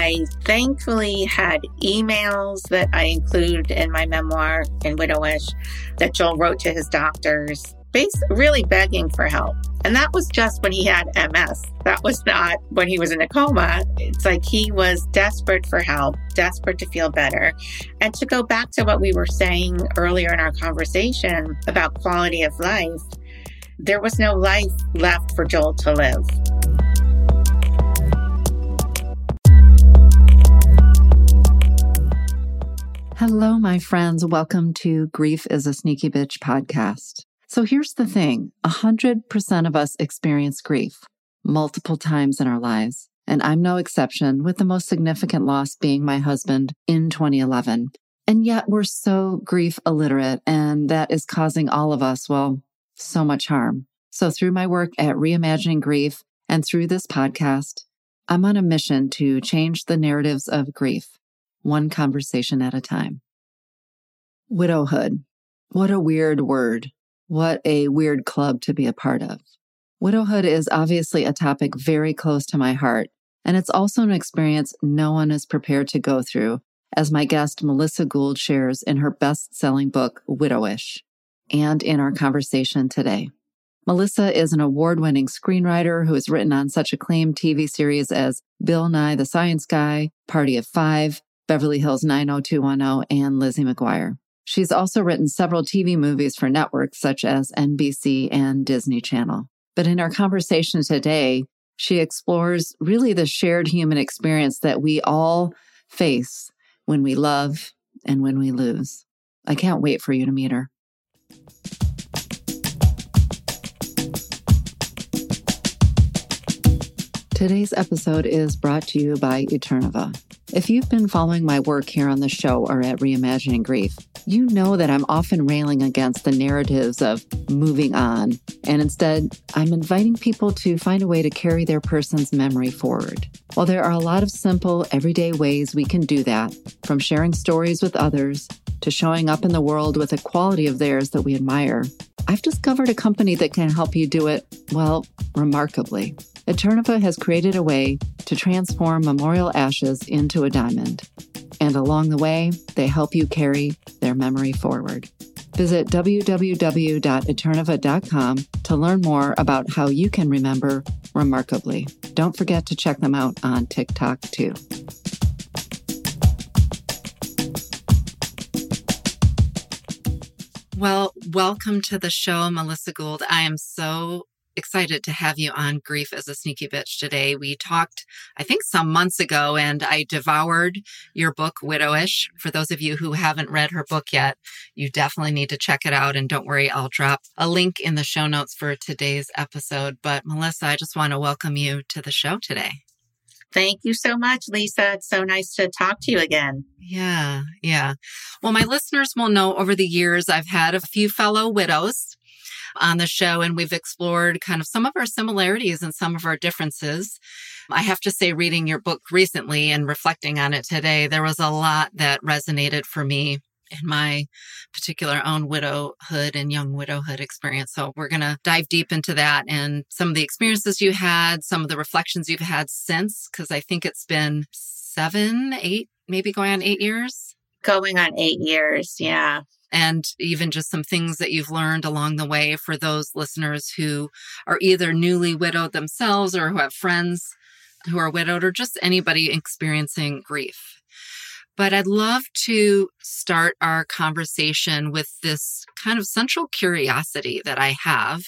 I thankfully had emails that I include in my memoir in Widowish that Joel wrote to his doctors, basically really begging for help. And that was just when he had MS. That was not when he was in a coma. It's like he was desperate for help, desperate to feel better. And to go back to what we were saying earlier in our conversation about quality of life, there was no life left for Joel to live. Hello, my friends. Welcome to Grief is a Sneaky Bitch podcast. So here's the thing 100% of us experience grief multiple times in our lives. And I'm no exception, with the most significant loss being my husband in 2011. And yet we're so grief illiterate, and that is causing all of us, well, so much harm. So through my work at Reimagining Grief and through this podcast, I'm on a mission to change the narratives of grief one conversation at a time. Widowhood. What a weird word. What a weird club to be a part of. Widowhood is obviously a topic very close to my heart, and it's also an experience no one is prepared to go through, as my guest Melissa Gould shares in her best selling book, Widowish, and in our conversation today. Melissa is an award winning screenwriter who has written on such acclaimed TV series as Bill Nye the Science Guy, Party of Five, Beverly Hills 90210, and Lizzie McGuire. She's also written several TV movies for networks such as NBC and Disney Channel. But in our conversation today, she explores really the shared human experience that we all face when we love and when we lose. I can't wait for you to meet her. Today's episode is brought to you by Eterneva. If you've been following my work here on the show or at Reimagining Grief, you know that I'm often railing against the narratives of moving on, and instead, I'm inviting people to find a way to carry their person's memory forward. While there are a lot of simple, everyday ways we can do that, from sharing stories with others to showing up in the world with a quality of theirs that we admire, I've discovered a company that can help you do it, well, remarkably. Eterneva has created a way to transform memorial ashes into a diamond. And along the way, they help you carry their memory forward. Visit www.eterneva.com to learn more about how you can remember remarkably. Don't forget to check them out on TikTok too. Well, welcome to the show, Melissa Gould. I am so excited to have you on Grief is a Sneaky Bitch today. We talked, I think, some months ago, and I devoured your book, Widowish. For those of you who haven't read her book yet, you definitely need to check it out. And don't worry, I'll drop a link in the show notes for today's episode. But Melissa, I just want to welcome you to the show today. Thank you so much, Lisa. It's so nice to talk to you again. Yeah, yeah. Well, my listeners will know over the years I've had a few fellow widows on the show, and we've explored kind of some of our similarities and some of our differences. I have to say, reading your book recently and reflecting on it today, there was a lot that resonated for me in my particular own widowhood and young widowhood experience. So we're going to dive deep into that and some of the experiences you had, some of the reflections you've had since, because I think it's been seven, eight, maybe going on eight years. Going on eight years. Yeah and even just some things that you've learned along the way for those listeners who are either newly widowed themselves or who have friends who are widowed or just anybody experiencing grief. But I'd love to start our conversation with this kind of central curiosity that I have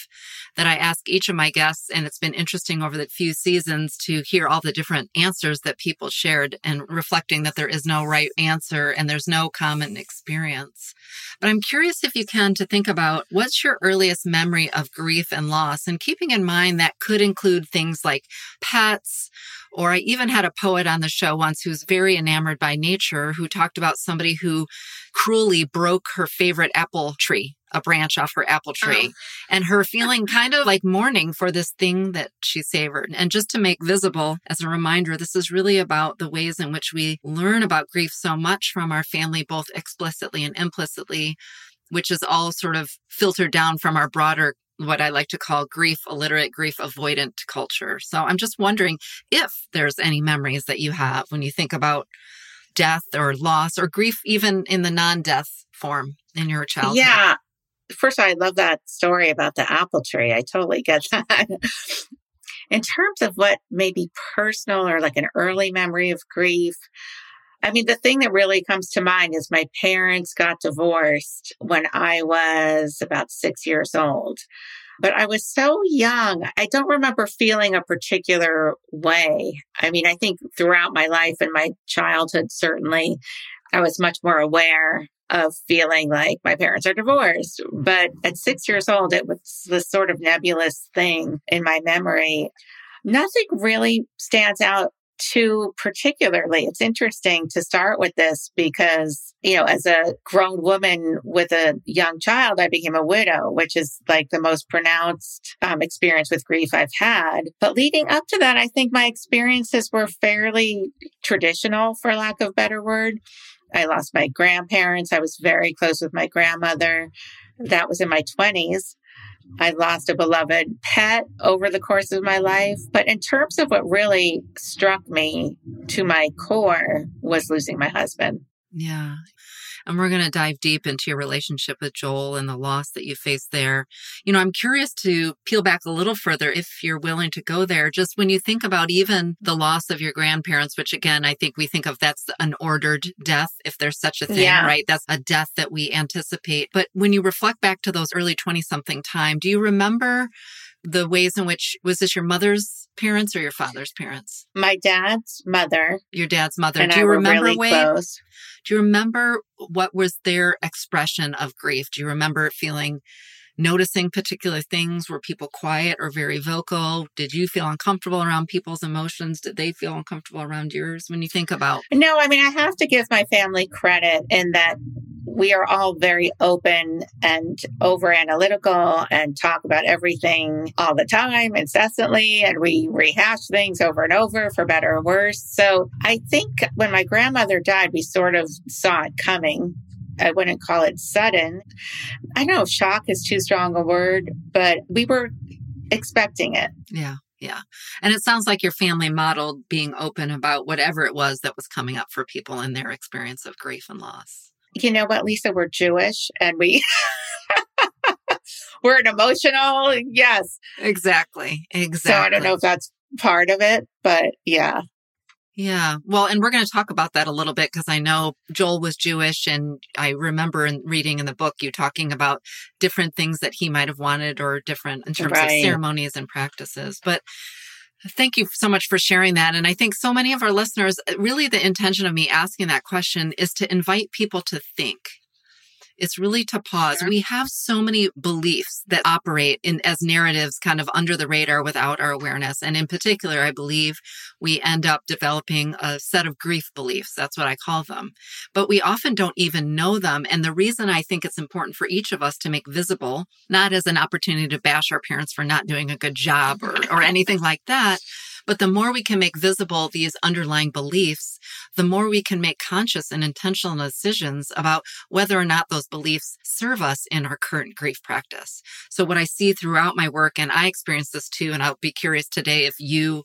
that I ask each of my guests. And it's been interesting over the few seasons to hear all the different answers that people shared and reflecting that there is no right answer and there's no common experience. But I'm curious if you can to think about what's your earliest memory of grief and loss and keeping in mind that could include things like pets or I even had a poet on the show once who's very enamored by nature who talked about somebody who cruelly broke her favorite apple tree, a branch off her apple oh. tree, oh. and her feeling kind of like mourning for this thing that she savored. And just to make visible as a reminder, this is really about the ways in which we learn about grief so much from our family, both explicitly and implicitly which is all sort of filtered down from our broader what I like to call grief illiterate, grief avoidant culture. So I'm just wondering if there's any memories that you have when you think about death or loss or grief, even in the non death form in your childhood. Yeah. First, I love that story about the apple tree. I totally get that. in terms of what may be personal or like an early memory of grief, I mean, the thing that really comes to mind is my parents got divorced when I was about six years old. But I was so young. I don't remember feeling a particular way. I mean, I think throughout my life and my childhood, certainly, I was much more aware of feeling like my parents are divorced. But at six years old, it was this sort of nebulous thing in my memory. Nothing really stands out too particularly. It's interesting to start with this because, you know, as a grown woman with a young child, I became a widow, which is like the most pronounced um, experience with grief I've had. But leading up to that, I think my experiences were fairly traditional, for lack of better word. I lost my grandparents. I was very close with my grandmother. That was in my 20s. I lost a beloved pet over the course of my life. But in terms of what really struck me to my core was losing my husband. Yeah. And we're going to dive deep into your relationship with Joel and the loss that you faced there. You know, I'm curious to peel back a little further if you're willing to go there. Just when you think about even the loss of your grandparents, which again, I think we think of that's an ordered death, if there's such a thing, yeah. right? That's a death that we anticipate. But when you reflect back to those early 20 something time, do you remember the ways in which was this your mother's parents or your father's parents? My dad's mother. Your dad's mother. And do you I remember really close. Do you remember what was their expression of grief? Do you remember feeling noticing particular things? Were people quiet or very vocal? Did you feel uncomfortable around people's emotions? Did they feel uncomfortable around yours when you think about? No, I mean, I have to give my family credit in that we are all very open and over analytical and talk about everything all the time, incessantly, and we rehash things over and over for better or worse. So I think when my grandmother died, we sort of saw it coming. I wouldn't call it sudden. I know shock is too strong a word, but we were expecting it. Yeah. Yeah. And it sounds like your family modeled being open about whatever it was that was coming up for people in their experience of grief and loss you know what, Lisa, we're Jewish and we we're an emotional. Yes. Exactly. Exactly. So I don't know if that's part of it, but yeah. Yeah. Well, and we're going to talk about that a little bit because I know Joel was Jewish and I remember in reading in the book you talking about different things that he might have wanted or different in terms right. of ceremonies and practices. But Thank you so much for sharing that. And I think so many of our listeners, really the intention of me asking that question is to invite people to think it's really to pause. Sure. We have so many beliefs that operate in as narratives kind of under the radar without our awareness. And in particular, I believe we end up developing a set of grief beliefs. That's what I call them. But we often don't even know them. And the reason I think it's important for each of us to make visible, not as an opportunity to bash our parents for not doing a good job or, or anything like that, but the more we can make visible these underlying beliefs, the more we can make conscious and intentional decisions about whether or not those beliefs serve us in our current grief practice. So what I see throughout my work, and I experience this too, and I'll be curious today if you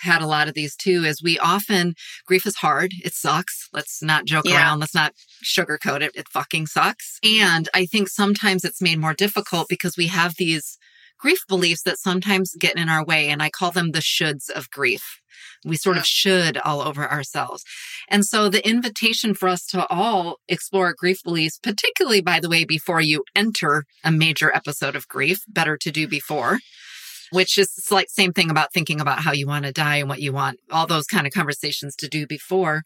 had a lot of these too is we often grief is hard. It sucks. Let's not joke yeah. around. Let's not sugarcoat it. It fucking sucks. And i think sometimes it's made more difficult because we have these grief beliefs that sometimes get in our way. And I call them the shoulds of grief. We sort of should all over ourselves. And so the invitation for us to all explore grief beliefs, particularly by the way, before you enter a major episode of grief, better to do before which is like same thing about thinking about how you want to die and what you want all those kind of conversations to do before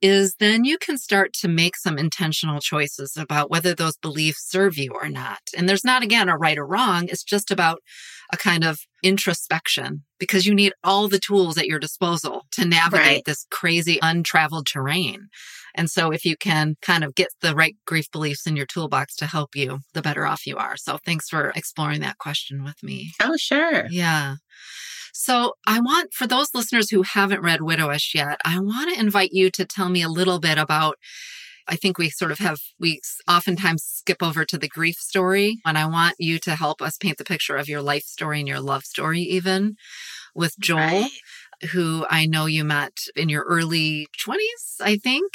is then you can start to make some intentional choices about whether those beliefs serve you or not. And there's not, again, a right or wrong. It's just about a kind of introspection because you need all the tools at your disposal to navigate right. this crazy untraveled terrain. And so if you can kind of get the right grief beliefs in your toolbox to help you, the better off you are. So thanks for exploring that question with me. Oh, sure. Yeah. So I want, for those listeners who haven't read Widowish yet, I want to invite you to tell me a little bit about I think we sort of have, we oftentimes skip over to the grief story. And I want you to help us paint the picture of your life story and your love story, even with Joel. Right who I know you met in your early 20s, I think.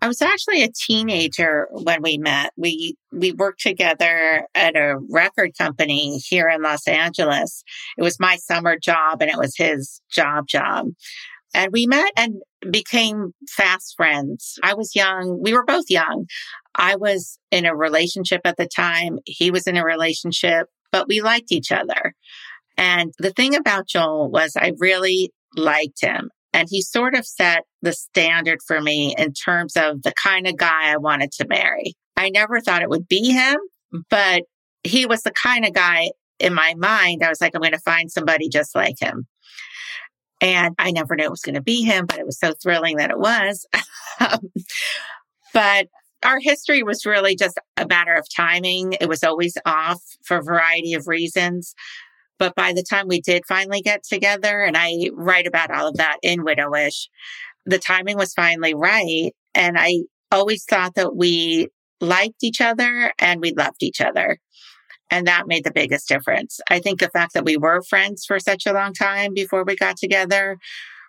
I was actually a teenager when we met. We we worked together at a record company here in Los Angeles. It was my summer job and it was his job job. And we met and became fast friends. I was young. We were both young. I was in a relationship at the time. He was in a relationship, but we liked each other. And the thing about Joel was I really liked him. And he sort of set the standard for me in terms of the kind of guy I wanted to marry. I never thought it would be him, but he was the kind of guy in my mind. I was like, I'm going to find somebody just like him. And I never knew it was going to be him, but it was so thrilling that it was. but our history was really just a matter of timing. It was always off for a variety of reasons. But by the time we did finally get together, and I write about all of that in Widowish, the timing was finally right. And I always thought that we liked each other and we loved each other. And that made the biggest difference. I think the fact that we were friends for such a long time before we got together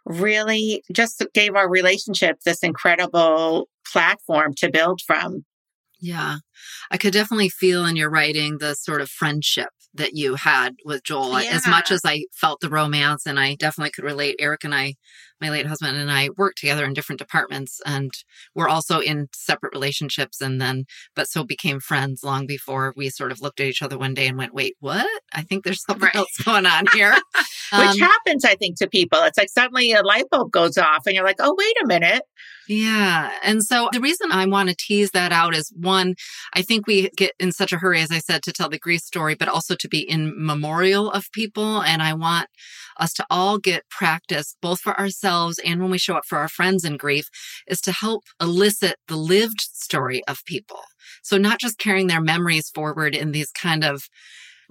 really just gave our relationship this incredible platform to build from. Yeah. I could definitely feel in your writing the sort of friendship that you had with Joel. Yeah. As much as I felt the romance and I definitely could relate, Eric and I, my late husband and I worked together in different departments and we're also in separate relationships and then, but so became friends long before we sort of looked at each other one day and went, wait, what? I think there's something right. else going on here. Which um, happens, I think, to people. It's like suddenly a light bulb goes off and you're like, oh, wait a minute. Yeah. And so the reason I want to tease that out is one, I think we get in such a hurry, as I said, to tell the grief story, but also to be in memorial of people. And I want us to all get practice, both for ourselves and when we show up for our friends in grief, is to help elicit the lived story of people. So not just carrying their memories forward in these kind of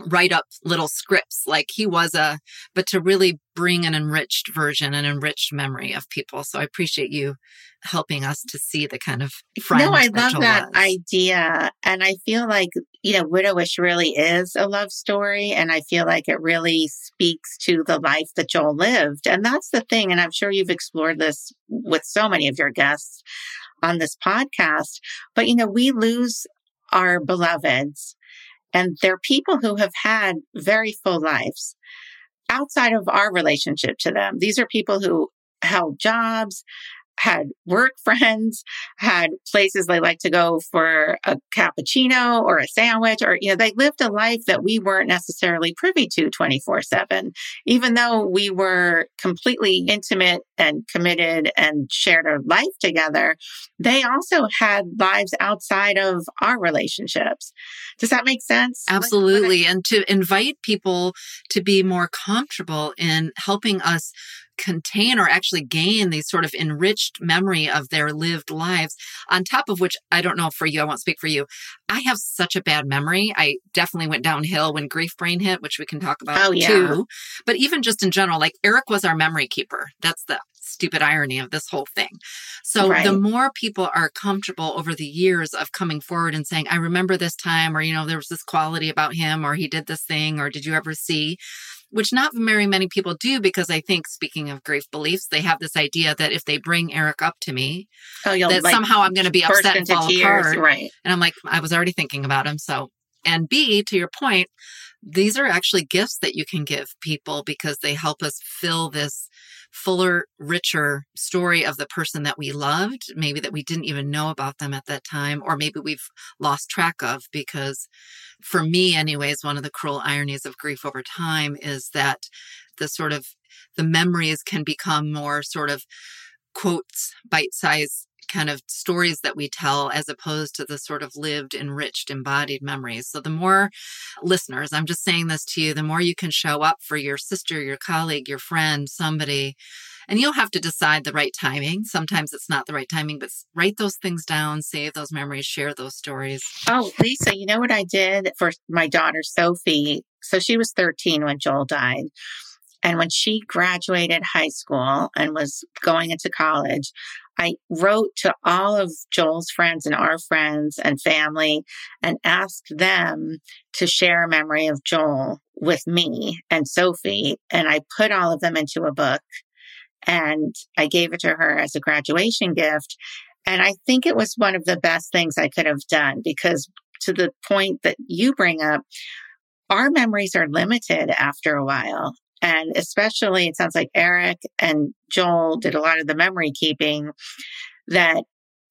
write up little scripts like he was a, but to really bring an enriched version, an enriched memory of people. So I appreciate you helping us to see the kind of friend. No, I love that was. idea. And I feel like, you know, Widowish really is a love story. And I feel like it really speaks to the life that Joel lived. And that's the thing. And I'm sure you've explored this with so many of your guests on this podcast. But, you know, we lose our beloveds and they're people who have had very full lives outside of our relationship to them. These are people who held jobs, had work friends, had places they like to go for a cappuccino or a sandwich, or, you know, they lived a life that we weren't necessarily privy to 24 7. Even though we were completely intimate and committed and shared our life together, they also had lives outside of our relationships. Does that make sense? Absolutely. and to invite people to be more comfortable in helping us contain or actually gain these sort of enriched memory of their lived lives. On top of which, I don't know for you, I won't speak for you. I have such a bad memory. I definitely went downhill when grief brain hit, which we can talk about oh, yeah. too. But even just in general, like Eric was our memory keeper. That's the stupid irony of this whole thing. So right. the more people are comfortable over the years of coming forward and saying, I remember this time, or, you know, there was this quality about him, or he did this thing, or did you ever see? Which not very many people do because I think, speaking of grief beliefs, they have this idea that if they bring Eric up to me, oh, that like somehow I'm going to be upset and fall tears, apart. Right. And I'm like, I was already thinking about him. So, and B, to your point, these are actually gifts that you can give people because they help us fill this fuller, richer story of the person that we loved, maybe that we didn't even know about them at that time, or maybe we've lost track of. Because for me, anyways, one of the cruel ironies of grief over time is that the sort of the memories can become more sort of quotes, bite size kind of stories that we tell as opposed to the sort of lived, enriched, embodied memories. So the more listeners, I'm just saying this to you, the more you can show up for your sister, your colleague, your friend, somebody. And you'll have to decide the right timing. Sometimes it's not the right timing, but write those things down, save those memories, share those stories. Oh, Lisa, you know what I did for my daughter, Sophie? So she was 13 when Joel died. And when she graduated high school and was going into college, I wrote to all of Joel's friends and our friends and family and asked them to share a memory of Joel with me and Sophie. And I put all of them into a book and I gave it to her as a graduation gift. And I think it was one of the best things I could have done because to the point that you bring up, our memories are limited after a while. And especially, it sounds like Eric and Joel did a lot of the memory keeping that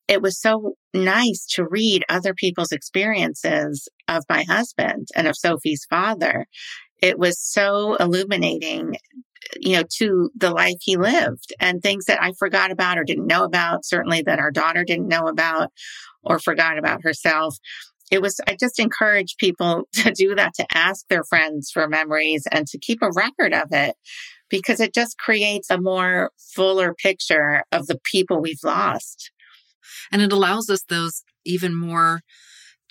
it was so nice to read other people's experiences of my husband and of Sophie's father. It was so illuminating, you know, to the life he lived and things that I forgot about or didn't know about, certainly that our daughter didn't know about or forgot about herself it was, I just encourage people to do that, to ask their friends for memories and to keep a record of it because it just creates a more fuller picture of the people we've lost. And it allows us those even more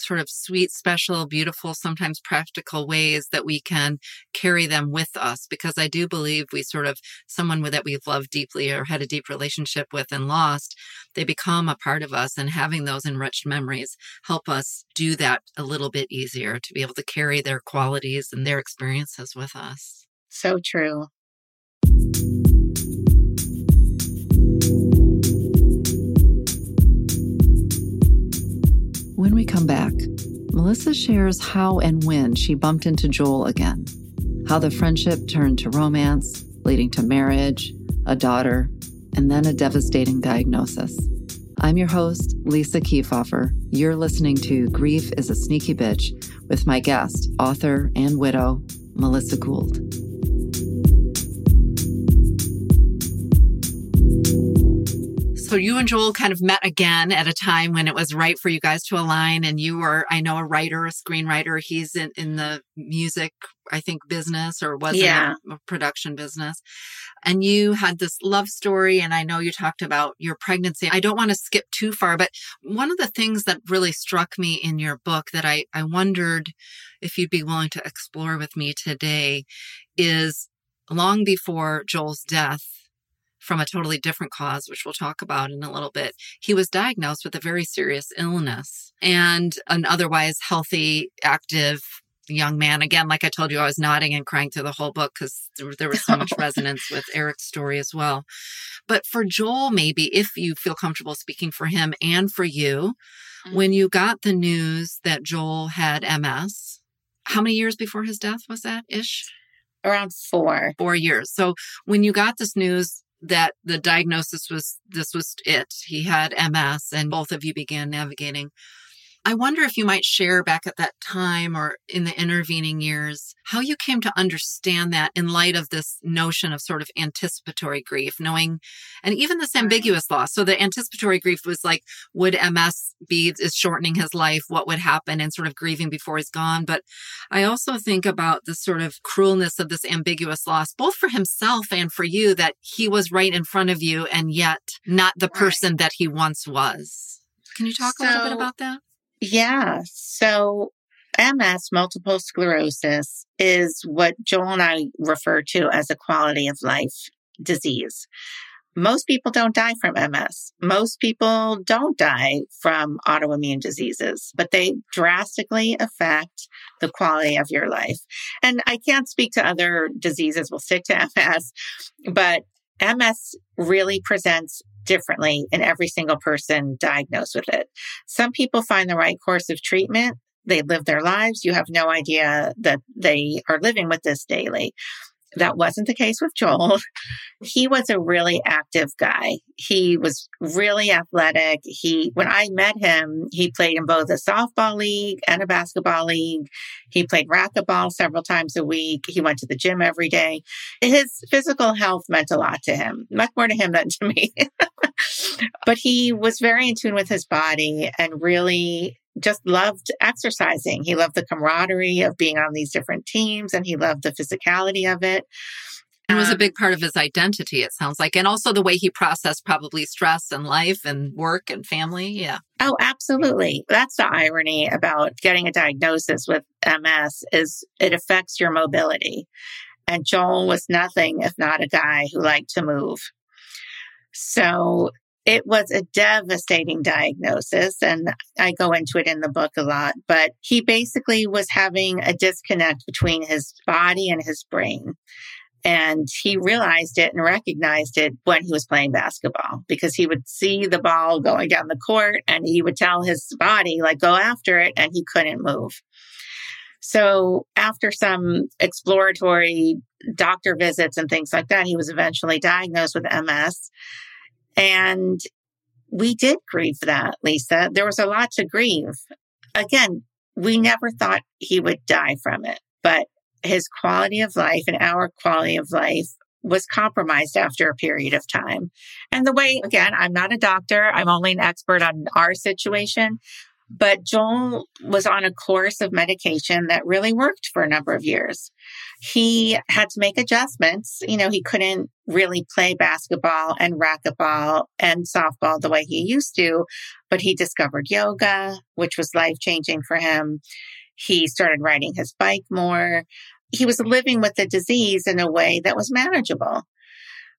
sort of sweet, special, beautiful, sometimes practical ways that we can carry them with us. Because I do believe we sort of, someone that we've loved deeply or had a deep relationship with and lost, they become a part of us. And having those enriched memories help us do that a little bit easier to be able to carry their qualities and their experiences with us. So true. Come back, Melissa shares how and when she bumped into Joel again, how the friendship turned to romance, leading to marriage, a daughter, and then a devastating diagnosis. I'm your host, Lisa Keefauver. You're listening to Grief is a Sneaky Bitch with my guest, author and widow, Melissa Gould. So you and Joel kind of met again at a time when it was right for you guys to align. And you were, I know, a writer, a screenwriter. He's in, in the music, I think, business or was yeah. in a production business. And you had this love story. And I know you talked about your pregnancy. I don't want to skip too far, but one of the things that really struck me in your book that I, I wondered if you'd be willing to explore with me today is long before Joel's death, from a totally different cause, which we'll talk about in a little bit. He was diagnosed with a very serious illness and an otherwise healthy, active young man. Again, like I told you, I was nodding and crying through the whole book because there, was so much resonance with Eric's story as well. But for Joel, maybe if you feel comfortable speaking for him and for you, mm-hmm. when you got the news that Joel had MS, how many years before his death was that ish? Around four. Four years. So when you got this news, that the diagnosis was this was it. He had MS, and both of you began navigating I wonder if you might share back at that time or in the intervening years how you came to understand that in light of this notion of sort of anticipatory grief, knowing, and even this ambiguous loss. So the anticipatory grief was like, would MS be is shortening his life? What would happen? And sort of grieving before he's gone. But I also think about the sort of cruelness of this ambiguous loss, both for himself and for you, that he was right in front of you and yet not the person that he once was. Can you talk so, a little bit about that? Yeah. So MS, multiple sclerosis, is what Joel and I refer to as a quality of life disease. Most people don't die from MS. Most people don't die from autoimmune diseases, but they drastically affect the quality of your life. And I can't speak to other diseases. We'll stick to MS, but MS really presents differently in every single person diagnosed with it. Some people find the right course of treatment. They live their lives. You have no idea that they are living with this daily. That wasn't the case with Joel. He was a really active guy. He was really athletic. He, when I met him, he played in both a softball league and a basketball league. He played racquetball several times a week. He went to the gym every day. His physical health meant a lot to him, much more to him than to me. but he was very in tune with his body and really just loved exercising. He loved the camaraderie of being on these different teams and he loved the physicality of it. It was a um, big part of his identity, it sounds like. And also the way he processed probably stress and life and work and family. Yeah. Oh, absolutely. That's the irony about getting a diagnosis with MS is it affects your mobility. And Joel was nothing if not a guy who liked to move. So it was a devastating diagnosis, and I go into it in the book a lot. But he basically was having a disconnect between his body and his brain. And he realized it and recognized it when he was playing basketball because he would see the ball going down the court and he would tell his body, like, go after it, and he couldn't move. So after some exploratory doctor visits and things like that, he was eventually diagnosed with MS. And we did grieve that, Lisa. There was a lot to grieve. Again, we never thought he would die from it, but his quality of life and our quality of life was compromised after a period of time. And the way, again, I'm not a doctor. I'm only an expert on our situation, but Joel was on a course of medication that really worked for a number of years. He had to make adjustments. You know, he couldn't really play basketball and racquetball and softball the way he used to, but he discovered yoga, which was life changing for him. He started riding his bike more. He was living with the disease in a way that was manageable.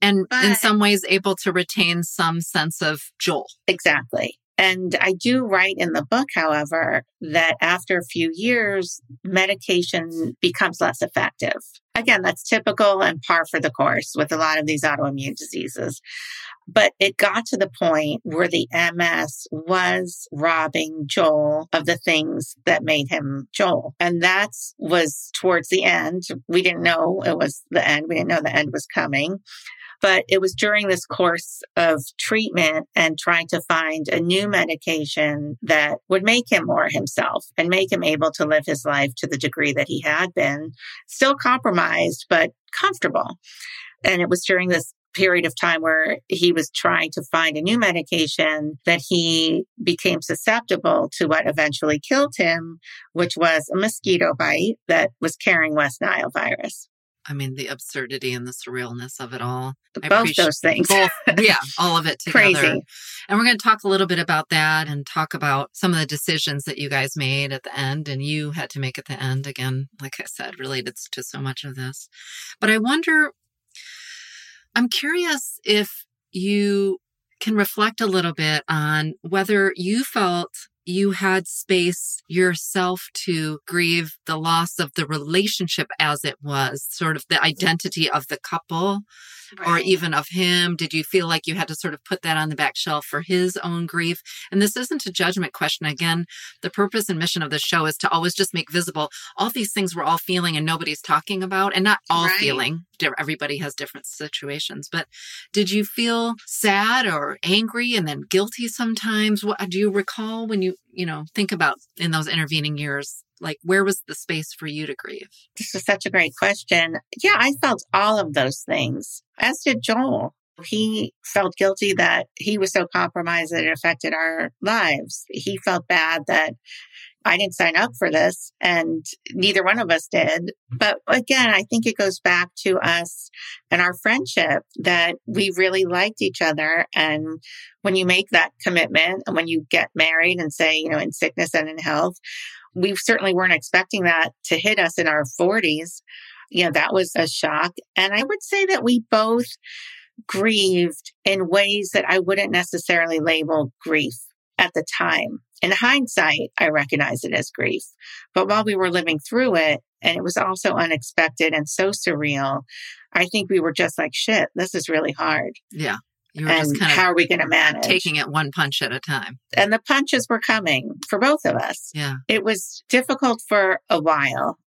And but, in some ways, able to retain some sense of Joel. Exactly. And I do write in the book, however, that after a few years, medication becomes less effective. Again, that's typical and par for the course with a lot of these autoimmune diseases. But it got to the point where the MS was robbing Joel of the things that made him Joel. And that was towards the end. We didn't know it was the end. We didn't know the end was coming. But it was during this course of treatment and trying to find a new medication that would make him more himself and make him able to live his life to the degree that he had been, still compromised, but comfortable. And it was during this period of time where he was trying to find a new medication that he became susceptible to what eventually killed him, which was a mosquito bite that was carrying West Nile virus. I mean, the absurdity and the surrealness of it all. Both those things. both, yeah, all of it together. Crazy. And we're going to talk a little bit about that and talk about some of the decisions that you guys made at the end and you had to make at the end. Again, like I said, related to so much of this. But I wonder, I'm curious if you can reflect a little bit on whether you felt you had space yourself to grieve the loss of the relationship as it was, sort of the identity of the couple right. or even of him? Did you feel like you had to sort of put that on the back shelf for his own grief? And this isn't a judgment question. Again, the purpose and mission of the show is to always just make visible all these things we're all feeling and nobody's talking about, and not all right. feeling. Everybody has different situations. But did you feel sad or angry and then guilty sometimes? What do you recall when you, you know, think about in those intervening years like, where was the space for you to grieve? This is such a great question. Yeah, I felt all of those things, as did Joel. He felt guilty that he was so compromised that it affected our lives. He felt bad that I didn't sign up for this and neither one of us did. But again, I think it goes back to us and our friendship that we really liked each other. And when you make that commitment and when you get married and say, you know, in sickness and in health, we certainly weren't expecting that to hit us in our 40s. You know, that was a shock. And I would say that we both grieved in ways that I wouldn't necessarily label grief at the time. In hindsight, I recognize it as grief. But while we were living through it, and it was also unexpected and so surreal, I think we were just like, shit, this is really hard. Yeah. You were and just kind of how are we going to manage? Taking it one punch at a time. And the punches were coming for both of us. Yeah. It was difficult for a while.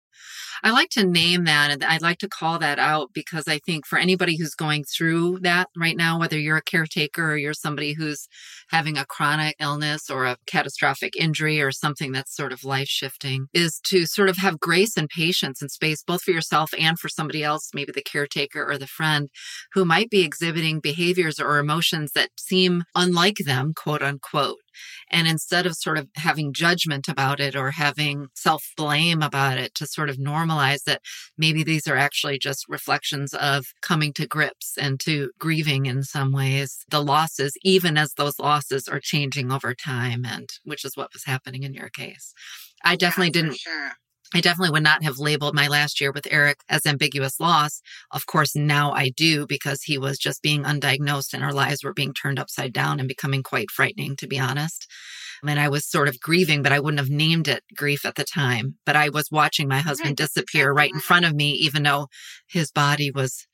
I like to name that and I'd like to call that out because I think for anybody who's going through that right now, whether you're a caretaker or you're somebody who's having a chronic illness or a catastrophic injury or something that's sort of life shifting, is to sort of have grace and patience and space, both for yourself and for somebody else, maybe the caretaker or the friend who might be exhibiting behaviors or emotions that seem unlike them, quote unquote. And instead of sort of having judgment about it or having self blame about it, to sort of normalize that maybe these are actually just reflections of coming to grips and to grieving in some ways the losses, even as those losses are changing over time, and which is what was happening in your case. I definitely yeah, didn't. Sure. I definitely would not have labeled my last year with Eric as ambiguous loss. Of course, now I do because he was just being undiagnosed and our lives were being turned upside down and becoming quite frightening, to be honest. And I was sort of grieving, but I wouldn't have named it grief at the time. But I was watching my husband right. disappear right in front of me, even though his body was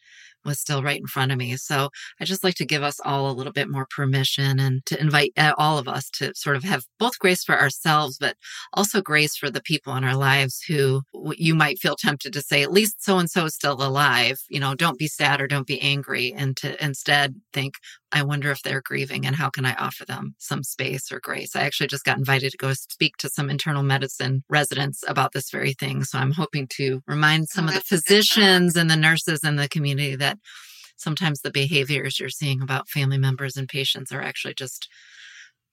was still right in front of me. So I just like to give us all a little bit more permission and to invite uh, all of us to sort of have both grace for ourselves, but also grace for the people in our lives who you might feel tempted to say, at least so and so is still alive. You know, don't be sad or don't be angry. And to instead think, I wonder if they're grieving and how can I offer them some space or grace. I actually just got invited to go speak to some internal medicine residents about this very thing. So I'm hoping to remind some oh, of the physicians and the nurses in the community that sometimes the behaviors you're seeing about family members and patients are actually just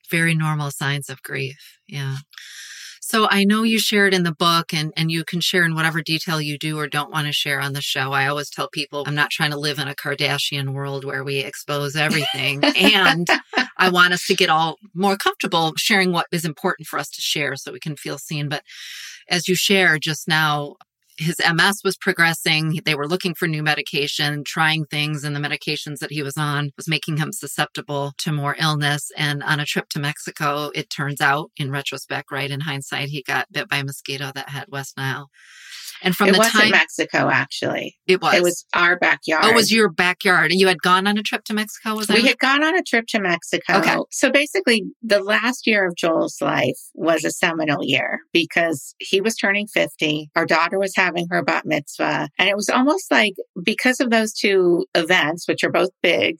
very normal signs of grief. Yeah. So I know you shared in the book and, and you can share in whatever detail you do or don't want to share on the show. I always tell people I'm not trying to live in a Kardashian world where we expose everything. and I want us to get all more comfortable sharing what is important for us to share so we can feel seen. But as you share just now, his MS was progressing. They were looking for new medication, trying things, and the medications that he was on was making him susceptible to more illness. And on a trip to Mexico, it turns out, in retrospect, right in hindsight, he got bit by a mosquito that had West Nile. And from it the wasn't time Mexico, actually, it was. It was our backyard. Oh, it was your backyard, and you had gone on a trip to Mexico. Was we had gone on a trip to Mexico? Okay. So basically, the last year of Joel's life was a seminal year because he was turning fifty. Our daughter was having her bat mitzvah, and it was almost like because of those two events, which are both big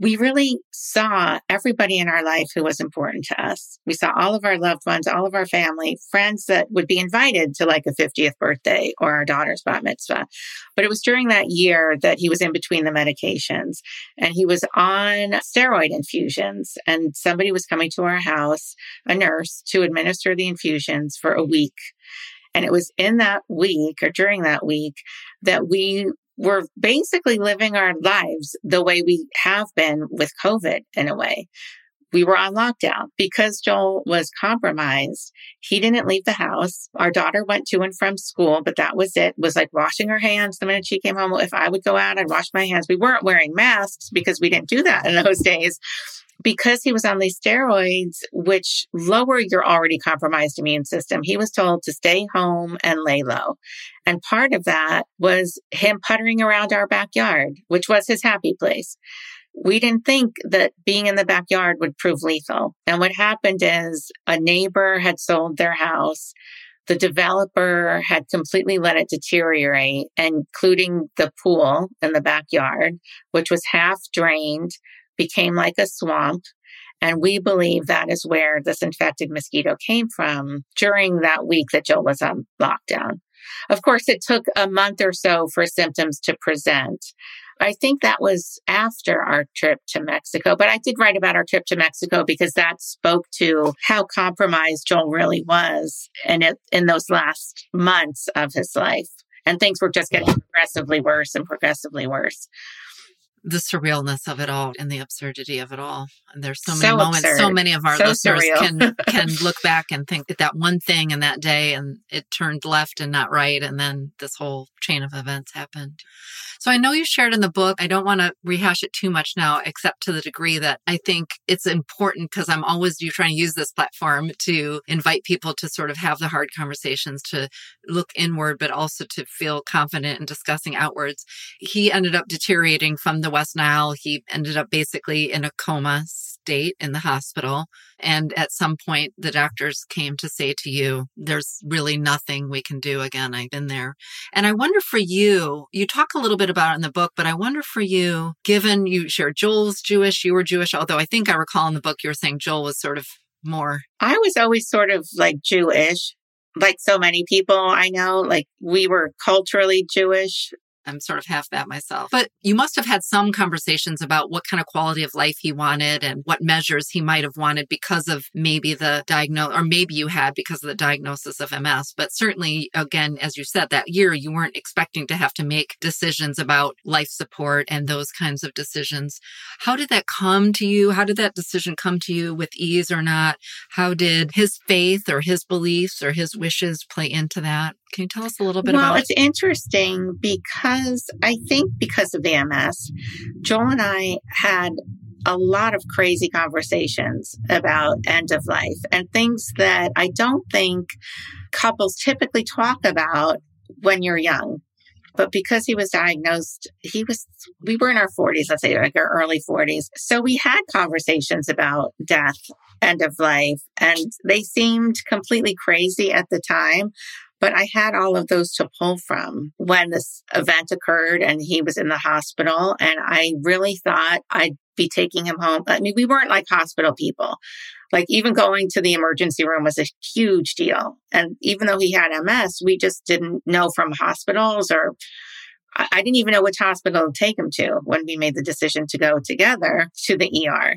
we really saw everybody in our life who was important to us. We saw all of our loved ones, all of our family, friends that would be invited to like a 50th birthday or our daughter's bat mitzvah. But it was during that year that he was in between the medications and he was on steroid infusions. And somebody was coming to our house, a nurse, to administer the infusions for a week. And it was in that week or during that week that we we're basically living our lives the way we have been with COVID in a way. We were on lockdown because Joel was compromised. He didn't leave the house. Our daughter went to and from school, but that was it. Was like washing her hands the minute she came home. If I would go out, I'd wash my hands. We weren't wearing masks because we didn't do that in those days because he was on these steroids, which lower your already compromised immune system, he was told to stay home and lay low. And part of that was him puttering around our backyard, which was his happy place. We didn't think that being in the backyard would prove lethal. And what happened is a neighbor had sold their house. The developer had completely let it deteriorate, including the pool in the backyard, which was half drained became like a swamp. And we believe that is where this infected mosquito came from during that week that Joe was on lockdown. Of course, it took a month or so for symptoms to present. I think that was after our trip to Mexico, but I did write about our trip to Mexico because that spoke to how compromised Joel really was in it, in those last months of his life. And things were just getting progressively worse and progressively worse the surrealness of it all and the absurdity of it all. And there's so many so moments, absurd. so many of our so listeners can can look back and think that that one thing in that day and it turned left and not right, and then this whole chain of events happened. So I know you shared in the book. I don't want to rehash it too much now, except to the degree that I think it's important because I'm always you trying to use this platform to invite people to sort of have the hard conversations, to look inward, but also to feel confident in discussing outwards. He ended up deteriorating from the West Nile. He ended up basically in a coma state in the hospital. And at some point, the doctors came to say to you, there's really nothing we can do again. I've been there. And I wonder for you, you talk a little bit about it in the book, but I wonder for you, given you share Joel's Jewish, you were Jewish, although I think I recall in the book you were saying Joel was sort of more. I was always sort of like Jewish like so many people I know, like we were culturally Jewish. I'm sort of half that myself. But you must have had some conversations about what kind of quality of life he wanted and what measures he might have wanted because of maybe the diagnosis, or maybe you had because of the diagnosis of MS. But certainly, again, as you said, that year you weren't expecting to have to make decisions about life support and those kinds of decisions. How did that come to you? How did that decision come to you with ease or not? How did his faith or his beliefs or his wishes play into that? Can you tell us a little bit well, about it's interesting because I think because of MS, Joel and I had a lot of crazy conversations about end of life and things that I don't think couples typically talk about when you're young. But because he was diagnosed, he was, we were in our 40s, let's say like our early 40s. So we had conversations about death, end of life, and they seemed completely crazy at the time. But I had all of those to pull from when this event occurred and he was in the hospital. And I really thought I'd be taking him home. I mean, we weren't like hospital people. Like even going to the emergency room was a huge deal. And even though he had MS, we just didn't know from hospitals or I didn't even know which hospital to take him to when we made the decision to go together to the ER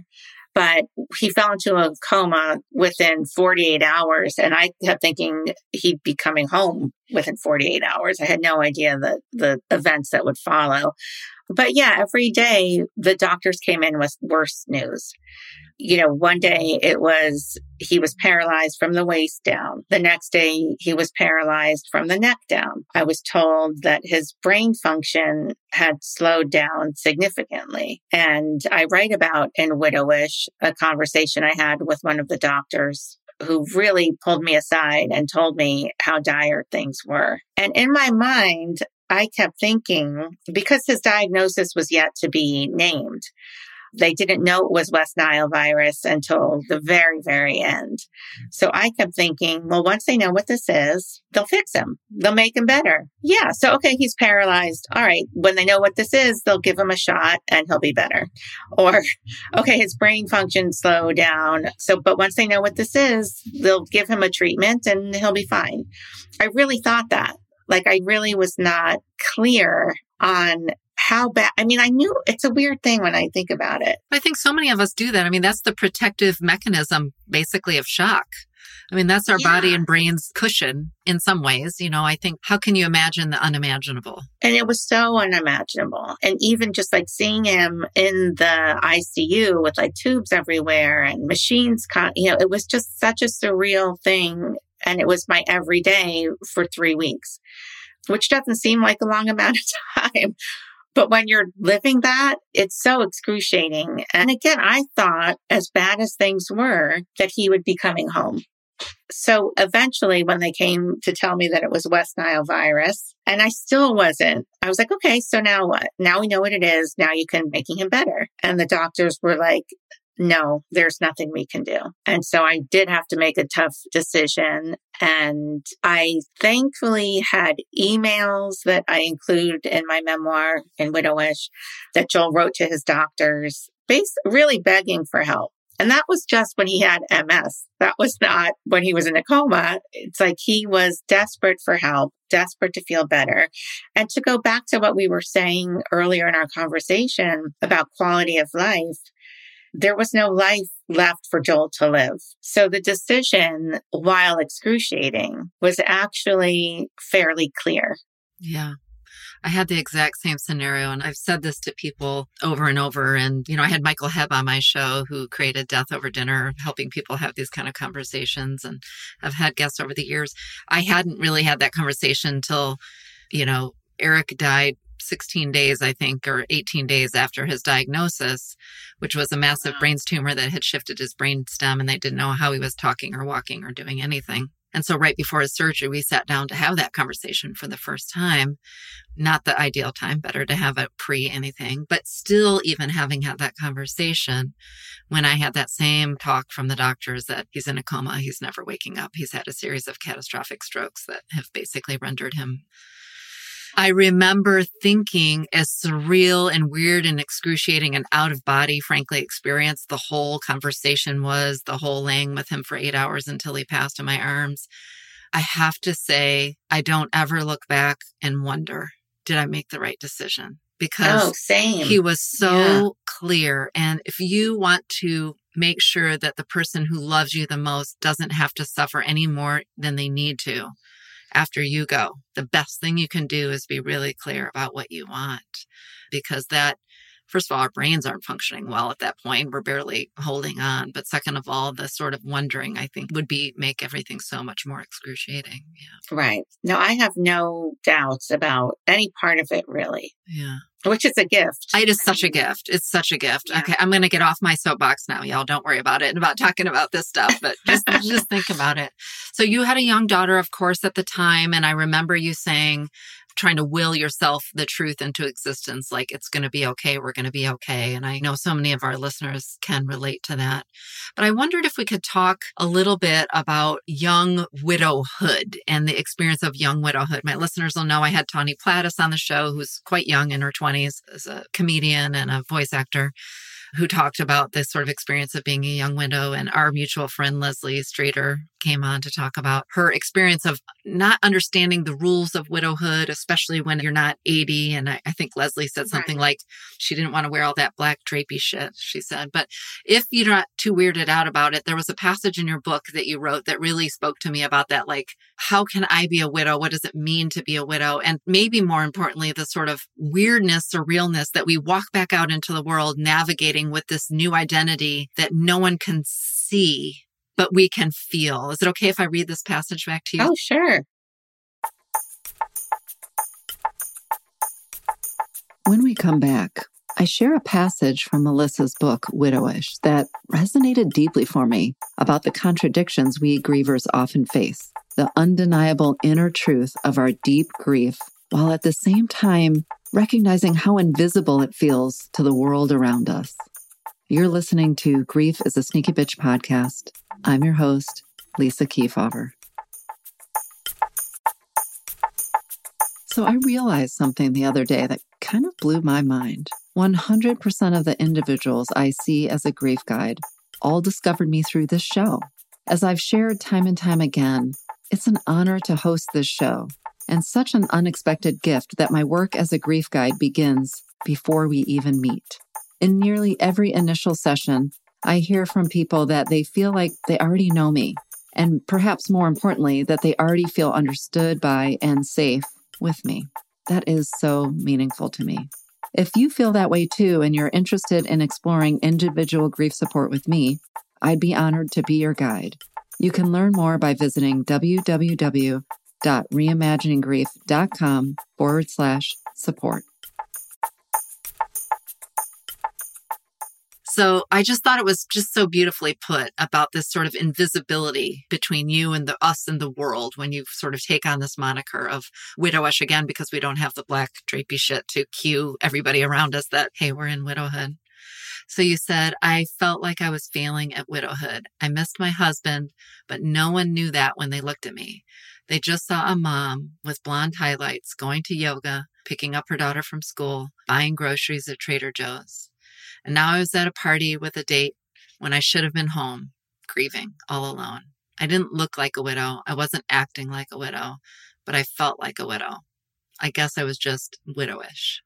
but he fell into a coma within 48 hours. And I kept thinking he'd be coming home within 48 hours. I had no idea the, the events that would follow. But yeah, every day the doctors came in with worse news you know, one day it was he was paralyzed from the waist down. The next day he was paralyzed from the neck down. I was told that his brain function had slowed down significantly. And I write about in Widowish a conversation I had with one of the doctors who really pulled me aside and told me how dire things were. And in my mind, I kept thinking because his diagnosis was yet to be named, they didn't know it was West Nile virus until the very, very end. Mm. So I kept thinking, well, once they know what this is, they'll fix him. They'll make him better. Yeah. So, okay, he's paralyzed. All right. When they know what this is, they'll give him a shot and he'll be better. Or, okay, his brain function slowed down. So, but once they know what this is, they'll give him a treatment and he'll be fine. I really thought that. Like I really was not clear on how bad i mean i knew it's a weird thing when i think about it. I think so many of us do that. I mean that's the protective mechanism basically of shock. I mean that's our yeah. body and brain's cushion in some ways you know i think how can you imagine the unimaginable? And it was so unimaginable. And even just like seeing him in the icu with like tubes everywhere and machines you know it was just such a surreal thing and it was my everyday for three weeks which doesn't seem like a long amount of time but when you're living that, it's so excruciating. And again, I thought, as bad as things were, that he would be coming home. So eventually, when they came to tell me that it was West Nile virus, and I still wasn't, I was like, okay, so now what? Now we know what it is. Now you can making him better. And the doctors were like, no, there's nothing we can do. And so I did have to make a tough decision. And I thankfully had emails that I include in my memoir in Widowish that Joel wrote to his doctors, base, really begging for help. And that was just when he had MS. That was not when he was in a coma. It's like he was desperate for help, desperate to feel better. And to go back to what we were saying earlier in our conversation about quality of life, there was no life left for Joel to live. So the decision, while excruciating, was actually fairly clear. Yeah. I had the exact same scenario, and I've said this to people over and over. And, you know, I had Michael Hebb on my show who created Death Over Dinner, helping people have these kind of conversations. And I've had guests over the years. I hadn't really had that conversation until, you know, Eric died 16 days, I think, or 18 days after his diagnosis, which was a massive wow. brain tumor that had shifted his brain stem and they didn't know how he was talking or walking or doing anything. And so, right before his surgery, we sat down to have that conversation for the first time. Not the ideal time, better to have it pre anything, but still, even having had that conversation, when I had that same talk from the doctors that he's in a coma, he's never waking up, he's had a series of catastrophic strokes that have basically rendered him I remember thinking as surreal and weird and excruciating and out of body, frankly, experience the whole conversation was, the whole laying with him for eight hours until he passed in my arms. I have to say, I don't ever look back and wonder, did I make the right decision? Because oh, same. he was so yeah. clear. And if you want to make sure that the person who loves you the most doesn't have to suffer any more than they need to, after you go. The best thing you can do is be really clear about what you want because that first of all, our brains aren't functioning well at that point. We're barely holding on. But second of all, the sort of wondering, I think, would be make everything so much more excruciating. Yeah. Right. No, I have no doubts about any part of it, really. Yeah. Which is a gift. It is such a gift. It's such a gift. Yeah. Okay, I'm going to get off my soapbox now, y'all. Don't worry about it and about talking about this stuff, but just just think about it. So you had a young daughter, of course, at the time, and I remember you saying, trying to will yourself the truth into existence like it's going to be okay we're going to be okay and i know so many of our listeners can relate to that but i wondered if we could talk a little bit about young widowhood and the experience of young widowhood my listeners will know i had tawny plattis on the show who's quite young in her 20s as a comedian and a voice actor who talked about this sort of experience of being a young widow. And our mutual friend, Leslie Strader, came on to talk about her experience of not understanding the rules of widowhood, especially when you're not 80. And I, I think Leslie said something right. like she didn't want to wear all that black drapey shit, she said. But if you're not too weirded out about it, there was a passage in your book that you wrote that really spoke to me about that. Like, how can I be a widow? What does it mean to be a widow? And maybe more importantly, the sort of weirdness or realness that we walk back out into the world navigating with this new identity that no one can see but we can feel. Is it okay if I read this passage back to you? Oh, sure. When we come back, I share a passage from Melissa's book, Widowish, that resonated deeply for me about the contradictions we grievers often face, the undeniable inner truth of our deep grief, while at the same time recognizing how invisible it feels to the world around us. You're listening to Grief is a Sneaky Bitch podcast. I'm your host, Lisa Keefauver. So I realized something the other day that kind of blew my mind. 100% of the individuals I see as a grief guide all discovered me through this show. As I've shared time and time again, it's an honor to host this show and such an unexpected gift that my work as a grief guide begins before we even meet. In nearly every initial session, I hear from people that they feel like they already know me, and perhaps more importantly, that they already feel understood by and safe with me. That is so meaningful to me. If you feel that way too and you're interested in exploring individual grief support with me, I'd be honored to be your guide. You can learn more by visiting www.reimagininggrief.com forward slash support. So I just thought it was just so beautifully put about this sort of invisibility between you and the us and the world when you sort of take on this moniker of widowish again, because we don't have the black drapey shit to cue everybody around us that, hey, we're in widowhood. So you said, I felt like I was failing at widowhood. I missed my husband, but no one knew that when they looked at me. They just saw a mom with blonde highlights going to yoga, picking up her daughter from school, buying groceries at Trader Joe's. And now I was at a party with a date when I should have been home, grieving all alone. I didn't look like a widow. I wasn't acting like a widow, but I felt like a widow. I guess I was just widowish.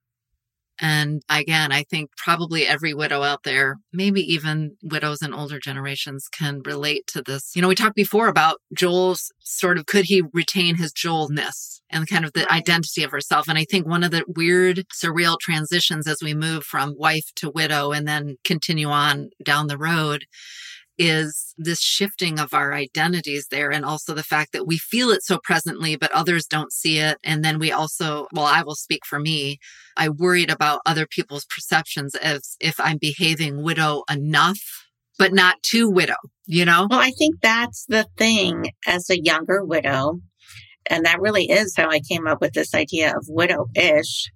And again, I think probably every widow out there, maybe even widows in older generations can relate to this. You know, we talked before about Joel's sort of could he retain his Joelness and kind of the identity of herself. And I think one of the weird, surreal transitions as we move from wife to widow and then continue on down the road is this shifting of our identities there and also the fact that we feel it so presently but others don't see it. And then we also well I will speak for me. I worried about other people's perceptions as if I'm behaving widow enough but not too widow you know? Well I think that's the thing as a younger widow. And that really is how I came up with this idea of widow-ish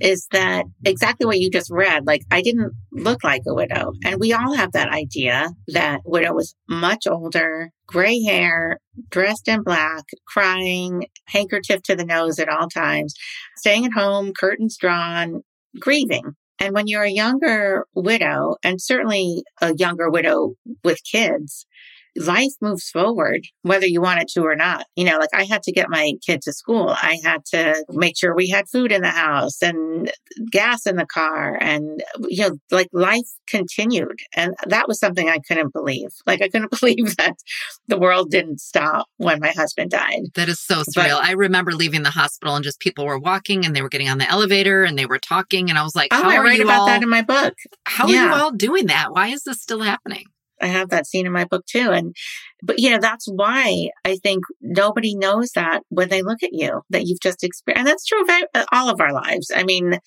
is that exactly what you just read. Like I didn't look like a widow. And we all have that idea that widow was much older, gray hair, dressed in black, crying, handkerchief to the nose at all times, staying at home, curtains drawn, grieving. And when you're a younger widow, and certainly a younger widow with kids, life moves forward, whether you want it to or not. You know, like I had to get my kid to school. I had to make sure we had food in the house and gas in the car. And, you know, like life continued. And that was something I couldn't believe. Like I couldn't believe that the world didn't stop when my husband died. That is so surreal. But, I remember leaving the hospital and just people were walking and they were getting on the elevator and they were talking. And I was like, oh, how I are write you about all, that in my book. How yeah. are you all doing that? Why is this still happening? I have that scene in my book too. And, but you know, that's why I think nobody knows that when they look at you that you've just experienced. And that's true of uh, all of our lives. I mean,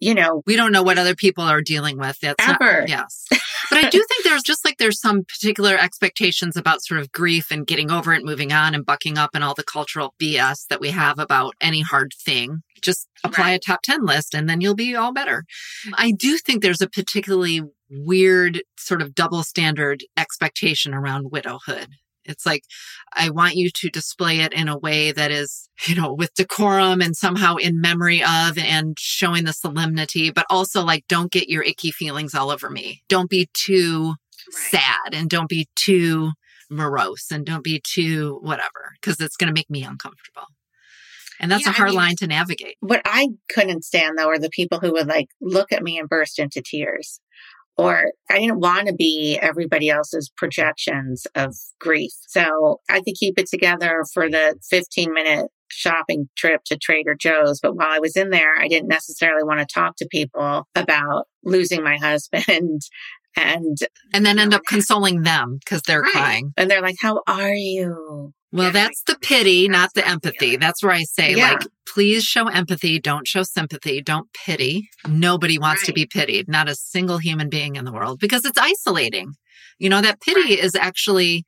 you know, we don't know what other people are dealing with. That's ever. Not, yes. but I do think there's just like there's some particular expectations about sort of grief and getting over it, moving on and bucking up and all the cultural BS that we have about any hard thing. Just apply right. a top 10 list and then you'll be all better. I do think there's a particularly weird sort of double standard expectation around widowhood. It's like, I want you to display it in a way that is, you know, with decorum and somehow in memory of and showing the solemnity, but also like, don't get your icky feelings all over me. Don't be too right. sad and don't be too morose and don't be too whatever, because it's going to make me uncomfortable. And that's yeah, a hard I mean, line to navigate. What I couldn't stand though are the people who would like look at me and burst into tears or I didn't want to be everybody else's projections of grief. So I could keep it together for the 15 minute shopping trip to Trader Joe's. But while I was in there, I didn't necessarily want to talk to people about losing my husband and and then end up consoling them because they're right. crying and they're like how are you well, that's the pity, not the empathy. That's where I say, yeah. like, please show empathy. Don't show sympathy. Don't pity. Nobody wants right. to be pitied. Not a single human being in the world because it's isolating. You know, that pity right. is actually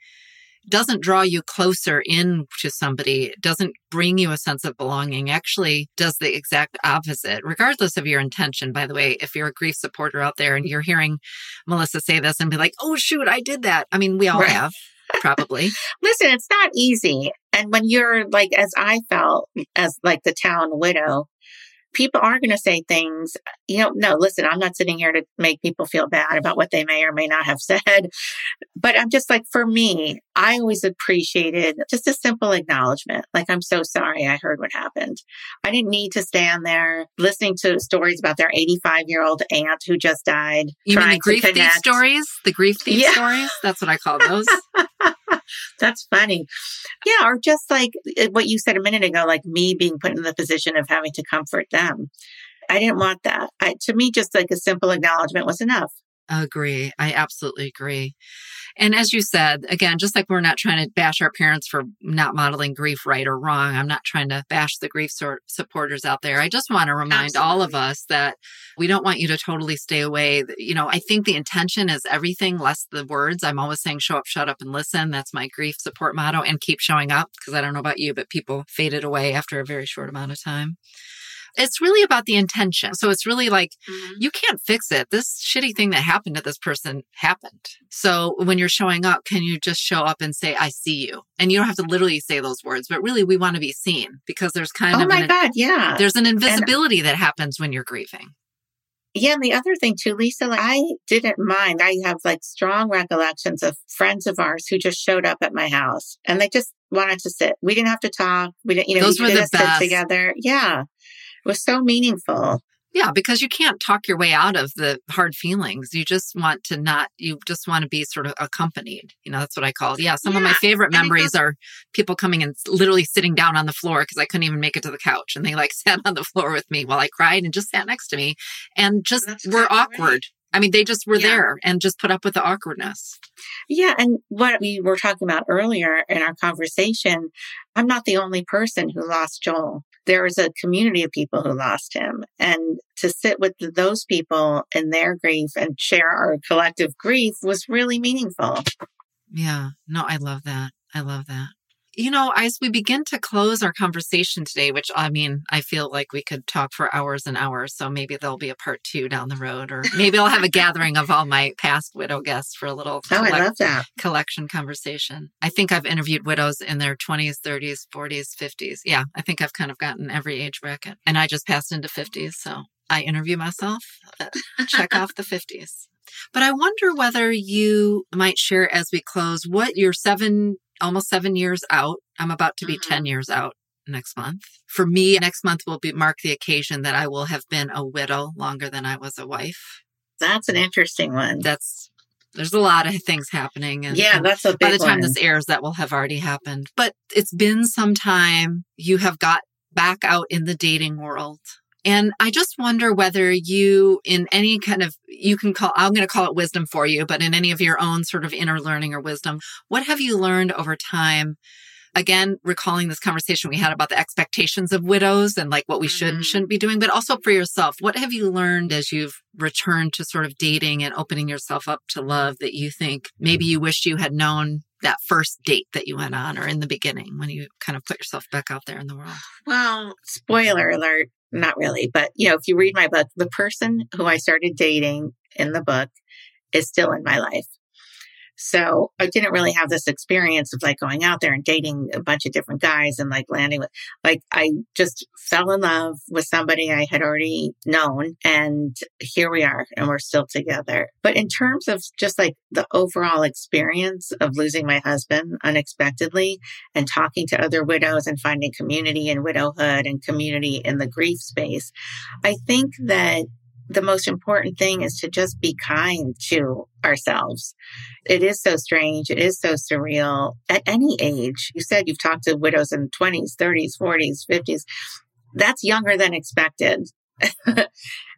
doesn't draw you closer in to somebody, doesn't bring you a sense of belonging, actually does the exact opposite, regardless of your intention. By the way, if you're a grief supporter out there and you're hearing Melissa say this and be like, oh, shoot, I did that. I mean, we all right. have probably. Listen, it's not easy. And when you're like, as I felt, as like the town widow, people are going to say things, you know, no, listen, I'm not sitting here to make people feel bad about what they may or may not have said. But I'm just like, for me, I always appreciated just a simple acknowledgement. Like, I'm so sorry I heard what happened. I didn't need to stand there listening to stories about their 85 year old aunt who just died. You mean the grief thief stories? The grief thief yeah. stories? That's what I call those. That's funny. Yeah. Or just like eh, what you said a minute ago, like me being put in the position of having to comfort them. I didn't want that. I, to me, just like a simple acknowledgement was enough. Agree. I absolutely agree. And as you said, again, just like we're not trying to bash our parents for not modeling grief right or wrong, I'm not trying to bash the grief sort supporters out there. I just want to remind Absolutely. all of us that we don't want you to totally stay away. You know, I think the intention is everything, less the words. I'm always saying show up, shut up, and listen. That's my grief support motto and keep showing up because I don't know about you, but people faded away after a very short amount of time. It's really about the intention. So it's really like, mm-hmm. you can't fix it. This shitty thing that happened to this person happened. So when you're showing up, can you just show up and say, I see you? And you don't have to literally say those words, but really we want to be seen because there's kind oh of, my an, God, yeah. There's an invisibility and, that happens when you're grieving. Yeah, and the other thing too, Lisa, like I didn't mind. I have like strong recollections of friends of ours who just showed up at my house and they just wanted to sit. We didn't have to talk. We didn't, you know, those we were the best. sit together. Yeah was so meaningful. Yeah, because you can't talk your way out of the hard feelings. You just want to not, you just want to be sort of accompanied. You know, that's what I call it. Yeah, some yeah. of my favorite memories are people coming and literally sitting down on the floor because I couldn't even make it to the couch. And they like sat on the floor with me while I cried and just sat next to me and just that's were awkward. Right. I mean, they just were yeah. there and just put up with the awkwardness. Yeah. And what we were talking about earlier in our conversation, I'm not the only person who lost Joel. There was a community of people who lost him. And to sit with those people in their grief and share our collective grief was really meaningful. Yeah. No, I love that. I love that. You know, as we begin to close our conversation today, which I mean, I feel like we could talk for hours and hours. So maybe there'll be a part two down the road, or maybe I'll have a gathering of all my past widow guests for a little oh, collect- I love that. collection conversation. I think I've interviewed widows in their 20s, 30s, 40s, 50s. Yeah, I think I've kind of gotten every age bracket. And I just passed into 50s. So I interview myself, uh, check off the 50s. But I wonder whether you might share as we close what your seven, almost seven years out. I'm about to be mm-hmm. 10 years out next month. For me, next month will be mark the occasion that I will have been a widow longer than I was a wife. That's an interesting one. That's there's a lot of things happening. And, yeah, that's a by the time one. this airs, that will have already happened. But it's been some time. You have got back out in the dating world. And I just wonder whether you, in any kind of, you can call, I'm going to call it wisdom for you, but in any of your own sort of inner learning or wisdom, what have you learned over time again, recalling this conversation we had about the expectations of widows and like what we should and mm-hmm. shouldn't be doing, but also for yourself. What have you learned as you've returned to sort of dating and opening yourself up to love that you think maybe you wish you had known that first date that you went on or in the beginning when you kind of put yourself back out there in the world? Well, spoiler alert, not really, but you know, if you read my book, the person who I started dating in the book is still in my life. So I didn't really have this experience of like going out there and dating a bunch of different guys and like landing with, like, I just fell in love with somebody I had already known. And here we are, and we're still together. But in terms of just like the overall experience of losing my husband unexpectedly and talking to other widows and finding community in widowhood and community in the grief space, I think that the most important thing is to just be kind to ourselves. It is so strange. It is so surreal at any age. You said you've talked to widows in 20s, 30s, 40s, 50s. That's younger than expected. and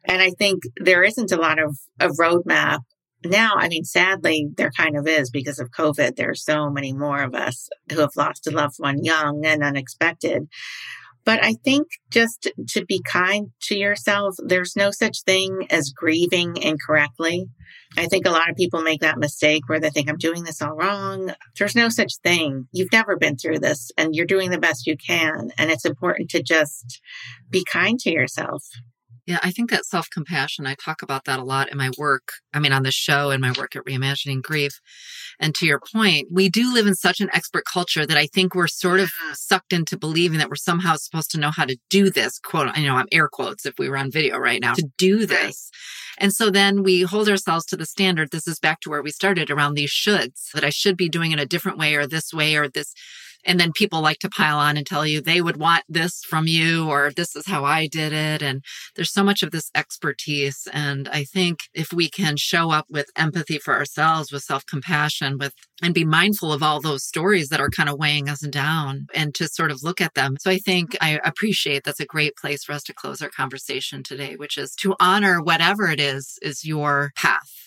I think there isn't a lot of a roadmap now. I mean, sadly, there kind of is because of COVID. There are so many more of us who have lost a loved one young and unexpected. But I think just to be kind to yourself, there's no such thing as grieving incorrectly. I think a lot of people make that mistake where they think I'm doing this all wrong. There's no such thing. You've never been through this and you're doing the best you can. And it's important to just be kind to yourself. Yeah, I think that self compassion, I talk about that a lot in my work. I mean, on the show and my work at Reimagining Grief. And to your point, we do live in such an expert culture that I think we're sort of sucked into believing that we're somehow supposed to know how to do this, quote, I know I'm air quotes if we were on video right now, to do this. And so then we hold ourselves to the standard. This is back to where we started around these shoulds that I should be doing it a different way or this way or this and then people like to pile on and tell you they would want this from you or this is how I did it. And there's so much of this expertise. And I think if we can show up with empathy for ourselves, with self compassion, with and be mindful of all those stories that are kind of weighing us down and to sort of look at them. So I think I appreciate that's a great place for us to close our conversation today, which is to honor whatever it is, is your path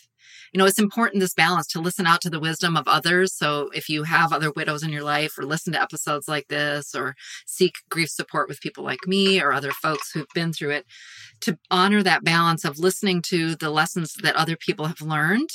you know, it's important this balance to listen out to the wisdom of others. So if you have other widows in your life or listen to episodes like this or seek grief support with people like me or other folks who've been through it, to honor that balance of listening to the lessons that other people have learned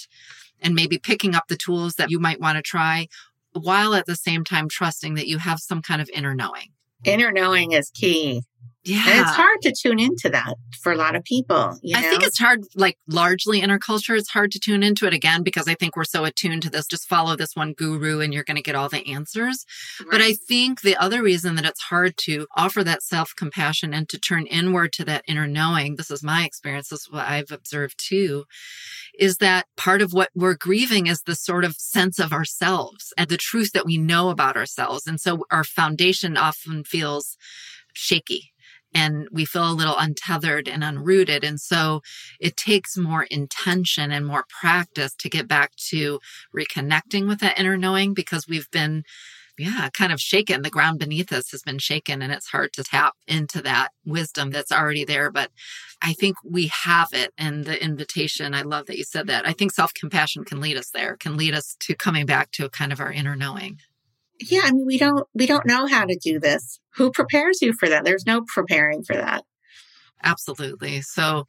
and maybe picking up the tools that you might want to try while at the same time trusting that you have some kind of inner knowing. Inner knowing is key. Yeah. And it's hard to tune into that for a lot of people. You know? I think it's hard, like largely in our culture, it's hard to tune into it again because I think we're so attuned to this. Just follow this one guru and you're going to get all the answers. Right. But I think the other reason that it's hard to offer that self compassion and to turn inward to that inner knowing, this is my experience, this is what I've observed too, is that part of what we're grieving is the sort of sense of ourselves and the truth that we know about ourselves. And so our foundation often feels shaky and we feel a little untethered and unrooted. And so it takes more intention and more practice to get back to reconnecting with that inner knowing because we've been, yeah, kind of shaken. The ground beneath us has been shaken and it's hard to tap into that wisdom that's already there. But I think we have it. And the invitation, I love that you said that. I think self compassion can lead us there, can lead us to coming back to kind of our inner knowing yeah, I mean, we don't, we don't know how to do this. Who prepares you for that? There's no preparing for that. Absolutely. So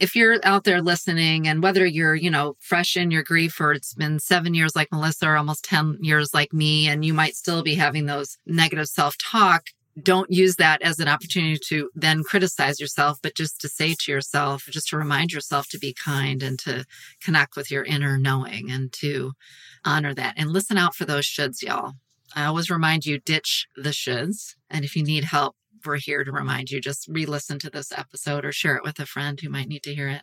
if you're out there listening and whether you're, you know, fresh in your grief or it's been seven years like Melissa or almost 10 years like me, and you might still be having those negative self talk, don't use that as an opportunity to then criticize yourself, but just to say to yourself, just to remind yourself to be kind and to connect with your inner knowing and to honor that and listen out for those shoulds, y'all. I always remind you ditch the shoulds. And if you need help, we're here to remind you just re listen to this episode or share it with a friend who might need to hear it.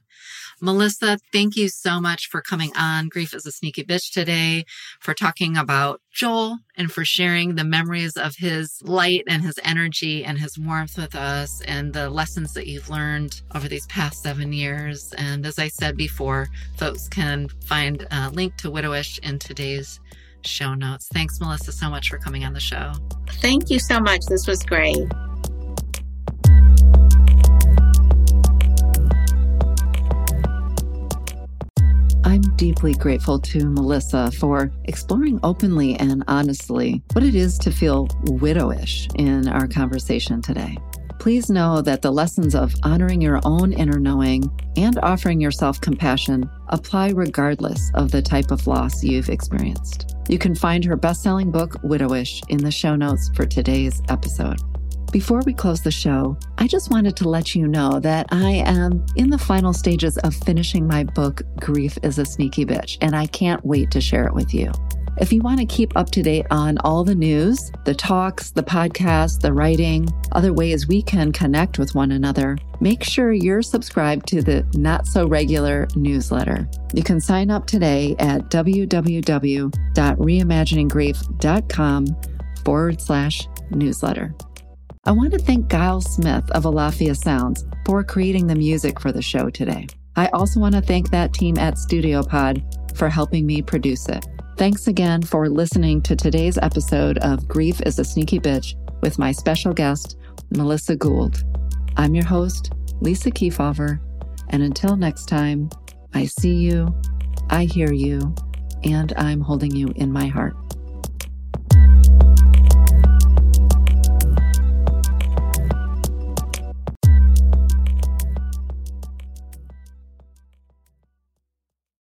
Melissa, thank you so much for coming on Grief is a Sneaky Bitch today, for talking about Joel and for sharing the memories of his light and his energy and his warmth with us and the lessons that you've learned over these past seven years. And as I said before, folks can find a link to Widowish in today's show notes. Thanks, Melissa, so much for coming on the show. Thank you so much. This was great. I'm deeply grateful to Melissa for exploring openly and honestly what it is to feel widowish in our conversation today. Please know that the lessons of honoring your own inner knowing and offering yourself compassion apply regardless of the type of loss you've experienced. You can find her best selling book, Widowish, in the show notes for today's episode. Before we close the show, I just wanted to let you know that I am in the final stages of finishing my book, Grief is a Sneaky Bitch, and I can't wait to share it with you. If you want to keep up to date on all the news, the talks, the podcasts, the writing, other ways we can connect with one another, make sure you're subscribed to the Not So Regular newsletter. You can sign up today at www.reimagininggrief.com forward slash newsletter. I want to thank Giles Smith of Alafia Sounds for creating the music for the show today. I also want to thank that team at Studio Pod for helping me produce it. Thanks again for listening to today's episode of Grief is a Sneaky Bitch with my special guest, Melissa Gould. I'm your host, Lisa Keefauver, and until next time, I see you, I hear you, and I'm holding you in my heart.